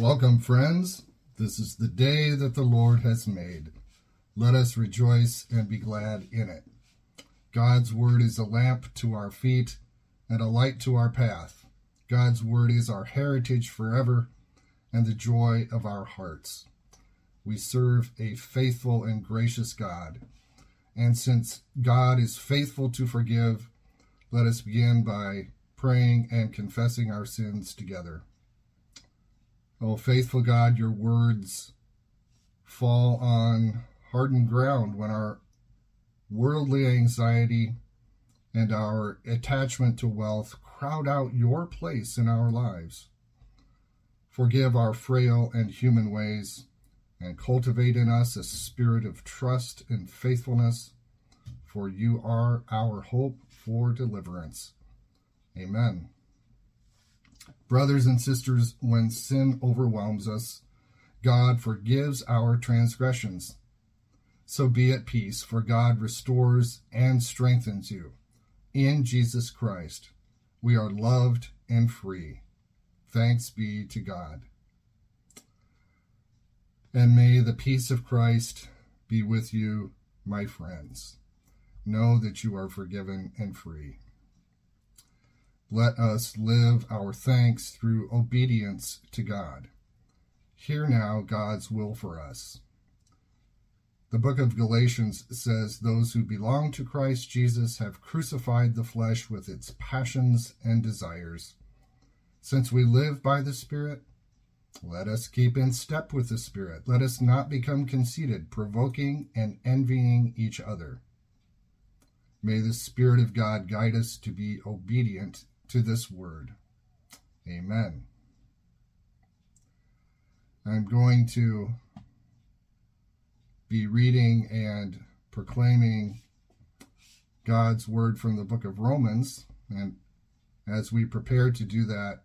Welcome, friends. This is the day that the Lord has made. Let us rejoice and be glad in it. God's word is a lamp to our feet and a light to our path. God's word is our heritage forever and the joy of our hearts. We serve a faithful and gracious God. And since God is faithful to forgive, let us begin by praying and confessing our sins together. Oh, faithful God, your words fall on hardened ground when our worldly anxiety and our attachment to wealth crowd out your place in our lives. Forgive our frail and human ways and cultivate in us a spirit of trust and faithfulness, for you are our hope for deliverance. Amen. Brothers and sisters, when sin overwhelms us, God forgives our transgressions. So be at peace, for God restores and strengthens you. In Jesus Christ, we are loved and free. Thanks be to God. And may the peace of Christ be with you, my friends. Know that you are forgiven and free. Let us live our thanks through obedience to God. Hear now God's will for us. The book of Galatians says, Those who belong to Christ Jesus have crucified the flesh with its passions and desires. Since we live by the Spirit, let us keep in step with the Spirit. Let us not become conceited, provoking and envying each other. May the Spirit of God guide us to be obedient to this word. Amen. I'm going to be reading and proclaiming God's word from the book of Romans. And as we prepare to do that,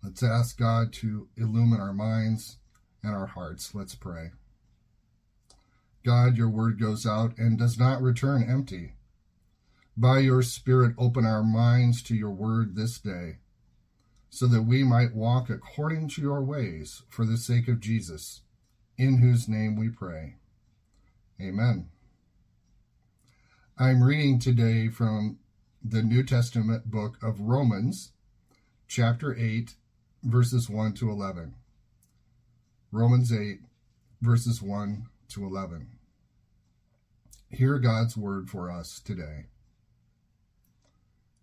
let's ask God to illumine our minds and our hearts. Let's pray. God, your word goes out and does not return empty by your Spirit, open our minds to your word this day, so that we might walk according to your ways for the sake of Jesus, in whose name we pray. Amen. I'm reading today from the New Testament book of Romans, chapter 8, verses 1 to 11. Romans 8, verses 1 to 11. Hear God's word for us today.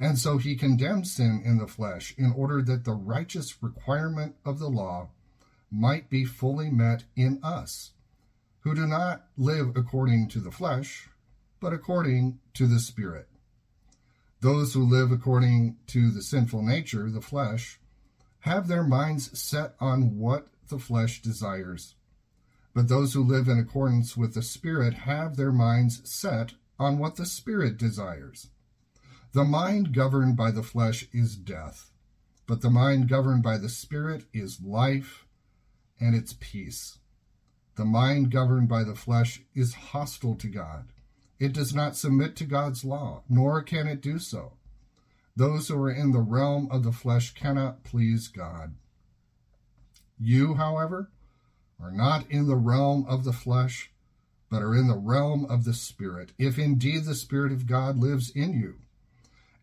And so he condemned sin in the flesh in order that the righteous requirement of the law might be fully met in us, who do not live according to the flesh, but according to the Spirit. Those who live according to the sinful nature, the flesh, have their minds set on what the flesh desires. But those who live in accordance with the Spirit have their minds set on what the Spirit desires. The mind governed by the flesh is death, but the mind governed by the Spirit is life and its peace. The mind governed by the flesh is hostile to God. It does not submit to God's law, nor can it do so. Those who are in the realm of the flesh cannot please God. You, however, are not in the realm of the flesh, but are in the realm of the Spirit, if indeed the Spirit of God lives in you.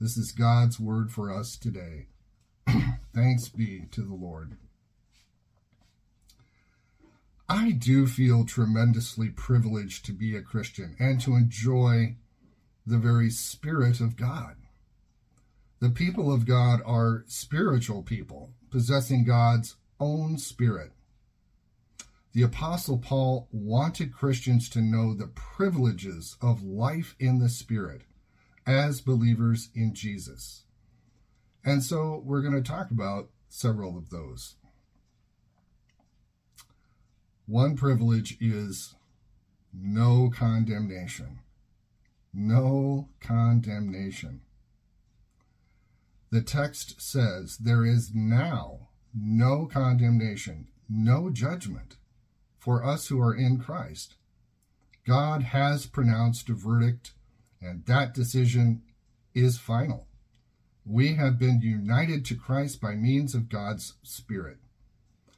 This is God's word for us today. Thanks be to the Lord. I do feel tremendously privileged to be a Christian and to enjoy the very Spirit of God. The people of God are spiritual people, possessing God's own Spirit. The Apostle Paul wanted Christians to know the privileges of life in the Spirit as believers in Jesus. And so we're going to talk about several of those. One privilege is no condemnation. No condemnation. The text says there is now no condemnation, no judgment for us who are in Christ. God has pronounced a verdict, and that decision is final. We have been united to Christ by means of God's Spirit.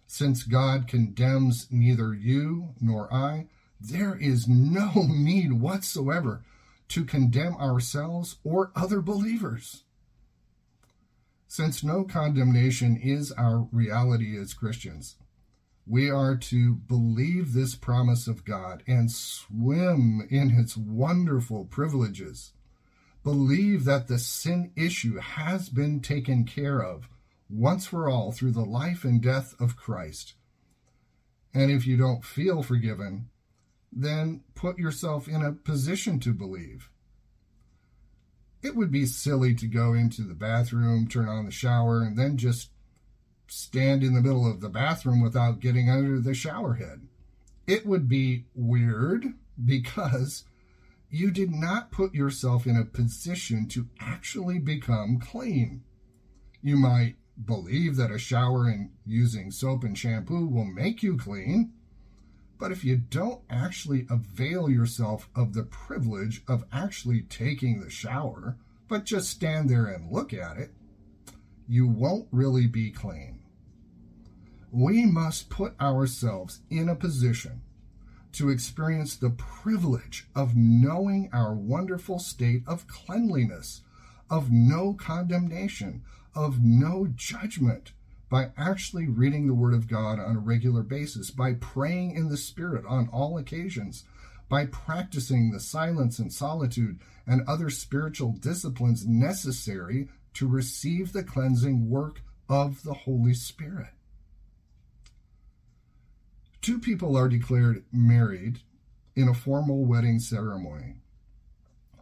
Since God condemns neither you nor I, there is no need whatsoever to condemn ourselves or other believers. Since no condemnation is our reality as Christians, we are to believe this promise of God and swim in its wonderful privileges. Believe that the sin issue has been taken care of once for all through the life and death of Christ. And if you don't feel forgiven, then put yourself in a position to believe. It would be silly to go into the bathroom, turn on the shower, and then just stand in the middle of the bathroom without getting under the shower head. It would be weird because you did not put yourself in a position to actually become clean. You might believe that a shower and using soap and shampoo will make you clean, but if you don't actually avail yourself of the privilege of actually taking the shower, but just stand there and look at it, you won't really be clean we must put ourselves in a position to experience the privilege of knowing our wonderful state of cleanliness, of no condemnation, of no judgment, by actually reading the Word of God on a regular basis, by praying in the Spirit on all occasions, by practicing the silence and solitude and other spiritual disciplines necessary to receive the cleansing work of the Holy Spirit two people are declared married in a formal wedding ceremony.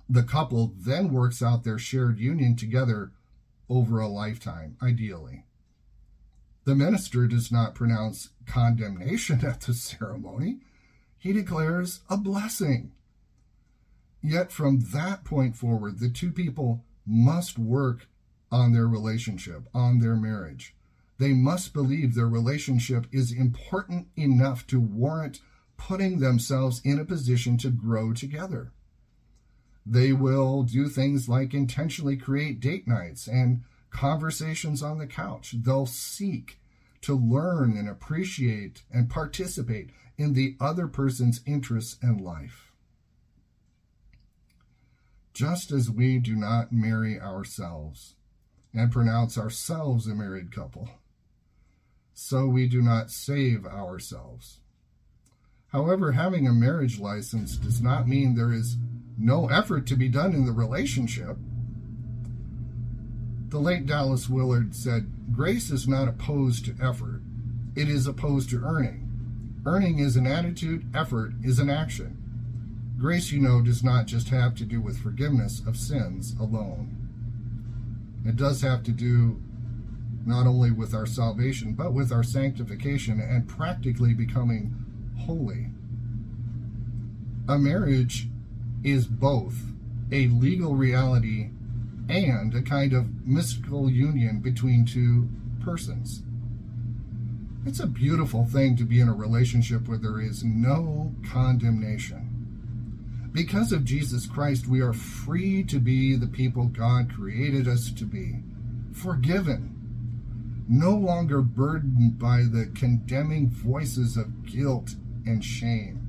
The couple then works out their shared union together over a lifetime, ideally. The minister does not pronounce condemnation at the ceremony, he declares a blessing. Yet from that point forward, the two people must work on their relationship, on their marriage. They must believe their relationship is important enough to warrant putting themselves in a position to grow together. They will do things like intentionally create date nights and conversations on the couch. They'll seek to learn and appreciate and participate in the other person's interests and life. Just as we do not marry ourselves and pronounce ourselves a married couple, so we do not save ourselves. However, having a marriage license does not mean there is no effort to be done in the relationship. The late Dallas Willard said, Grace is not opposed to effort, it is opposed to earning. Earning is an attitude, effort is an action. Grace, you know, does not just have to do with forgiveness of sins alone. It does have to do not only with our salvation, but with our sanctification and practically becoming holy. A marriage is both a legal reality and a kind of mystical union between two persons. It's a beautiful thing to be in a relationship where there is no condemnation. Because of Jesus Christ, we are free to be the people God created us to be, forgiven, no longer burdened by the condemning voices of guilt and shame.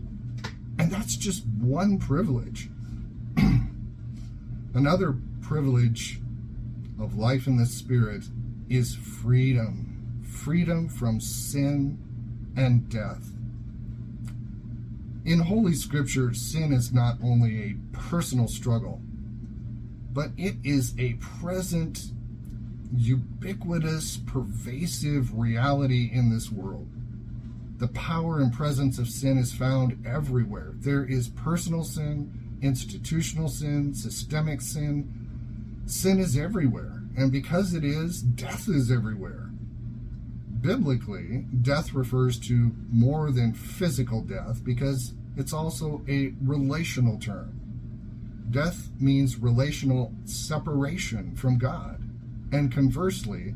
And that's just one privilege. Another privilege of life in the Spirit is freedom freedom from sin and death. In Holy Scripture, sin is not only a personal struggle, but it is a present, ubiquitous, pervasive reality in this world. The power and presence of sin is found everywhere. There is personal sin, institutional sin, systemic sin. Sin is everywhere. And because it is, death is everywhere. Biblically, death refers to more than physical death because it's also a relational term. Death means relational separation from God. And conversely,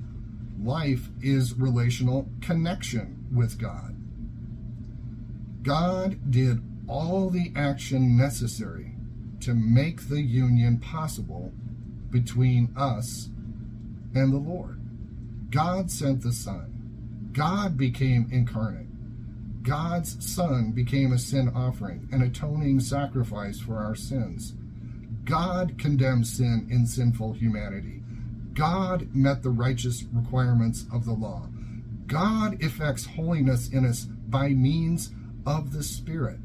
life is relational connection with God. God did all the action necessary to make the union possible between us and the Lord. God sent the Son. God became incarnate. God's Son became a sin offering, an atoning sacrifice for our sins. God condemned sin in sinful humanity. God met the righteous requirements of the law. God effects holiness in us by means of the Spirit.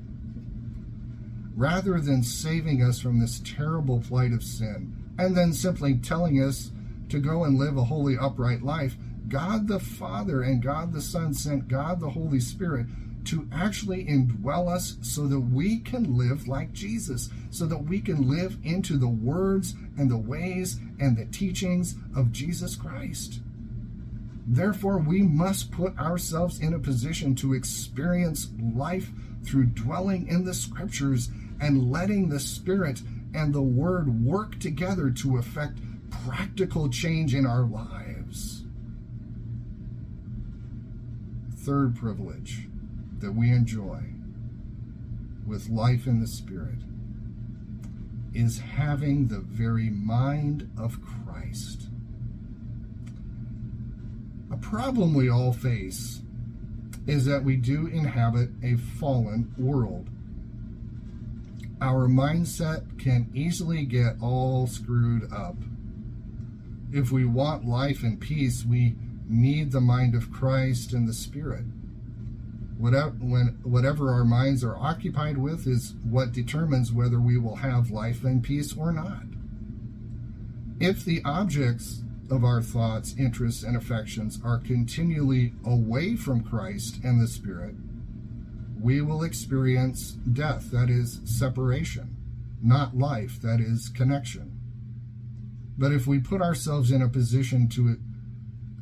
Rather than saving us from this terrible plight of sin and then simply telling us to go and live a holy, upright life, God the Father and God the Son sent God the Holy Spirit to actually indwell us so that we can live like Jesus, so that we can live into the words and the ways and the teachings of Jesus Christ. Therefore, we must put ourselves in a position to experience life through dwelling in the scriptures and letting the Spirit and the Word work together to effect practical change in our lives. Third privilege that we enjoy with life in the Spirit is having the very mind of Christ. A problem we all face is that we do inhabit a fallen world. Our mindset can easily get all screwed up. If we want life and peace, we need the mind of Christ and the Spirit whatever, when, whatever our minds are occupied with is what determines whether we will have life and peace or not. If the objects of our thoughts, interests, and affections are continually away from Christ and the Spirit, we will experience death, that is, separation, not life, that is, connection. But if we put ourselves in a position to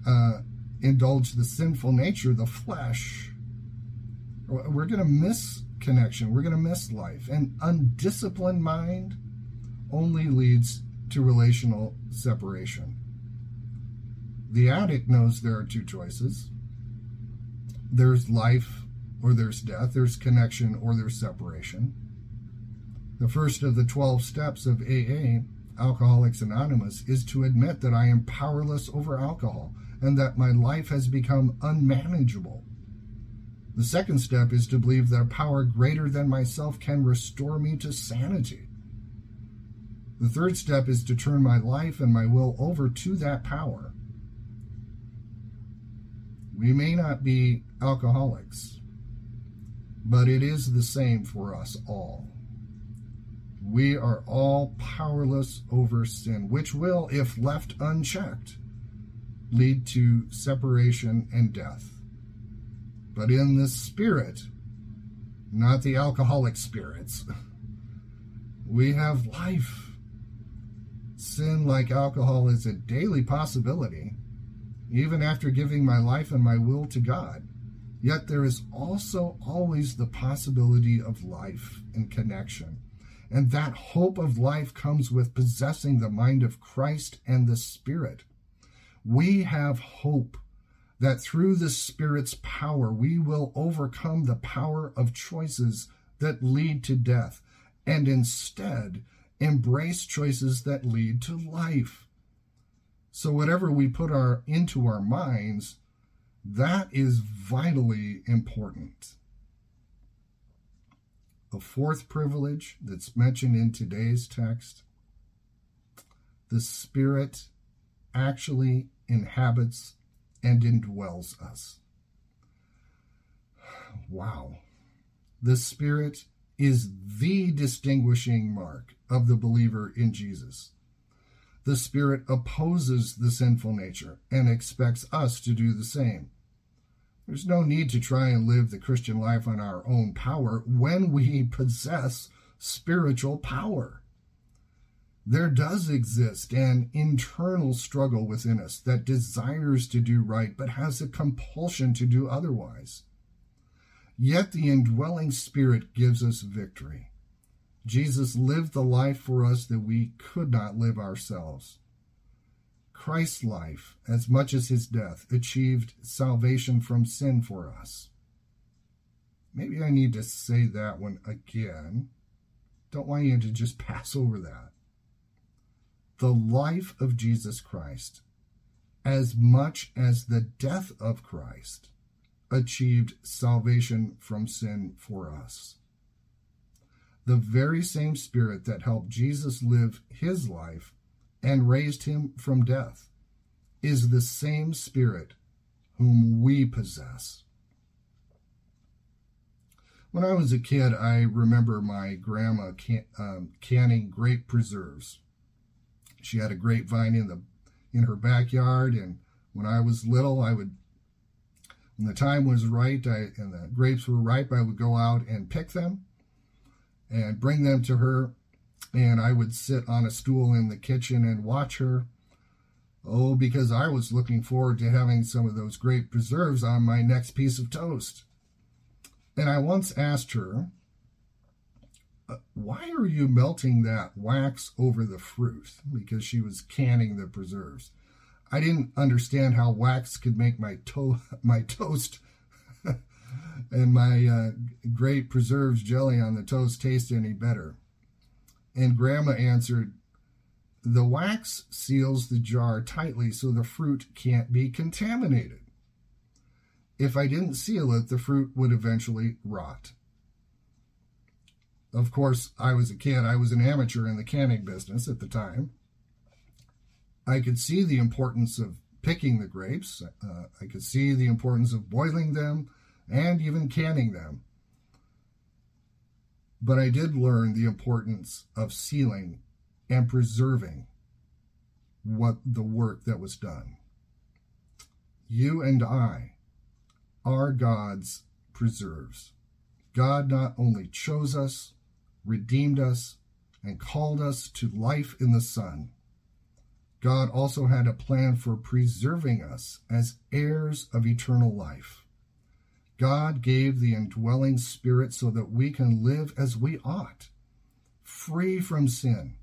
uh, indulge the sinful nature, the flesh, we're going to miss connection. We're going to miss life. An undisciplined mind only leads to relational separation. The addict knows there are two choices there's life or there's death, there's connection or there's separation. The first of the 12 steps of AA, Alcoholics Anonymous, is to admit that I am powerless over alcohol and that my life has become unmanageable the second step is to believe that a power greater than myself can restore me to sanity. The third step is to turn my life and my will over to that power. We may not be alcoholics, but it is the same for us all. We are all powerless over sin, which will, if left unchecked, lead to separation and death but in the spirit, not the alcoholic spirits. We have life. Sin, like alcohol, is a daily possibility, even after giving my life and my will to God. Yet there is also always the possibility of life and connection. And that hope of life comes with possessing the mind of Christ and the Spirit. We have hope that through the Spirit's power we will overcome the power of choices that lead to death and instead embrace choices that lead to life. So whatever we put our into our minds, that is vitally important. The fourth privilege that's mentioned in today's text, the Spirit actually inhabits and indwells us. Wow. The Spirit is the distinguishing mark of the believer in Jesus. The Spirit opposes the sinful nature and expects us to do the same. There's no need to try and live the Christian life on our own power when we possess spiritual power. There does exist an internal struggle within us that desires to do right but has a compulsion to do otherwise. Yet the indwelling Spirit gives us victory. Jesus lived the life for us that we could not live ourselves. Christ's life, as much as his death, achieved salvation from sin for us. Maybe I need to say that one again. Don't want you to just pass over that. The life of Jesus Christ, as much as the death of Christ, achieved salvation from sin for us. The very same Spirit that helped Jesus live his life and raised him from death is the same Spirit whom we possess. When I was a kid, I remember my grandma can, um, canning grape preserves. She had a grapevine in the in her backyard, and when I was little, I would when the time was right I, and the grapes were ripe, I would go out and pick them and bring them to her. And I would sit on a stool in the kitchen and watch her. Oh, because I was looking forward to having some of those grape preserves on my next piece of toast. And I once asked her, Why are you melting that wax over the fruit? Because she was canning the preserves. I didn't understand how wax could make my to- my toast and my uh, great preserves jelly on the toast taste any better. And Grandma answered, The wax seals the jar tightly so the fruit can't be contaminated. If I didn't seal it, the fruit would eventually rot. Of course, I was a kid. I was an amateur in the canning business at the time. I could see the importance of picking the grapes. Uh, I could see the importance of boiling them and even canning them. But I did learn the importance of sealing and preserving what the work that was done. You and I are God's preserves. God not only chose us, redeemed us, and called us to life in the Son, God also had a plan for preserving us as heirs of eternal life. God gave the indwelling spirit so that we can live as we ought, free from sin,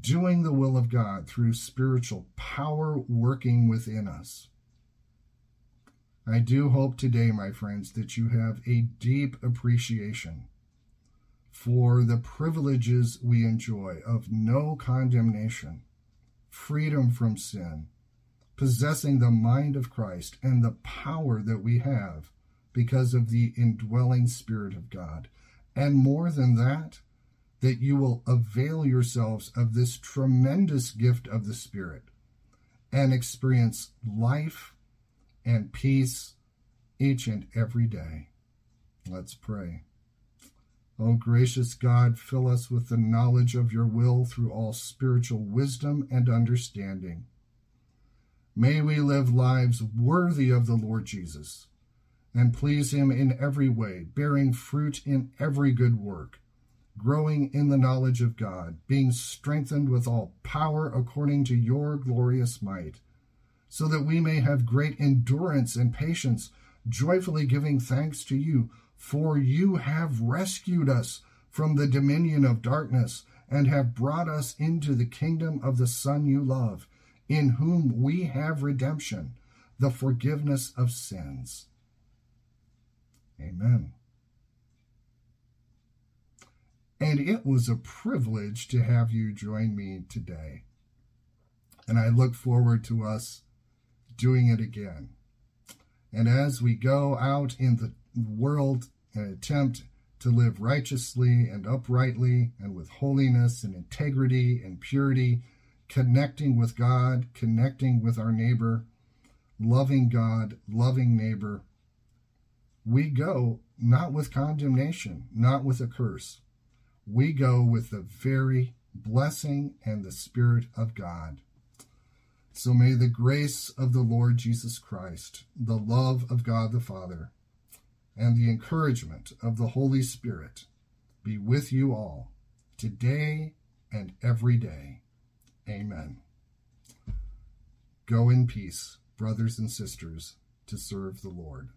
doing the will of God through spiritual power working within us. I do hope today, my friends, that you have a deep appreciation for the privileges we enjoy of no condemnation freedom from sin, possessing the mind of Christ, and the power that we have because of the indwelling Spirit of God. And more than that, that you will avail yourselves of this tremendous gift of the Spirit and experience life and peace each and every day. Let's pray. O gracious God, fill us with the knowledge of your will through all spiritual wisdom and understanding. May we live lives worthy of the Lord Jesus and please him in every way, bearing fruit in every good work, growing in the knowledge of God, being strengthened with all power according to your glorious might, so that we may have great endurance and patience, joyfully giving thanks to you for you have rescued us from the dominion of darkness and have brought us into the kingdom of the Son you love, in whom we have redemption, the forgiveness of sins. Amen. And it was a privilege to have you join me today. And I look forward to us doing it again. And as we go out in the world and attempt to live righteously and uprightly and with holiness and integrity and purity, connecting with God, connecting with our neighbor, loving God, loving neighbor. we go not with condemnation, not with a curse. We go with the very blessing and the Spirit of God. So may the grace of the Lord Jesus Christ, the love of God the Father, and the encouragement of the Holy Spirit be with you all today and every day. Amen. Go in peace, brothers and sisters, to serve the Lord.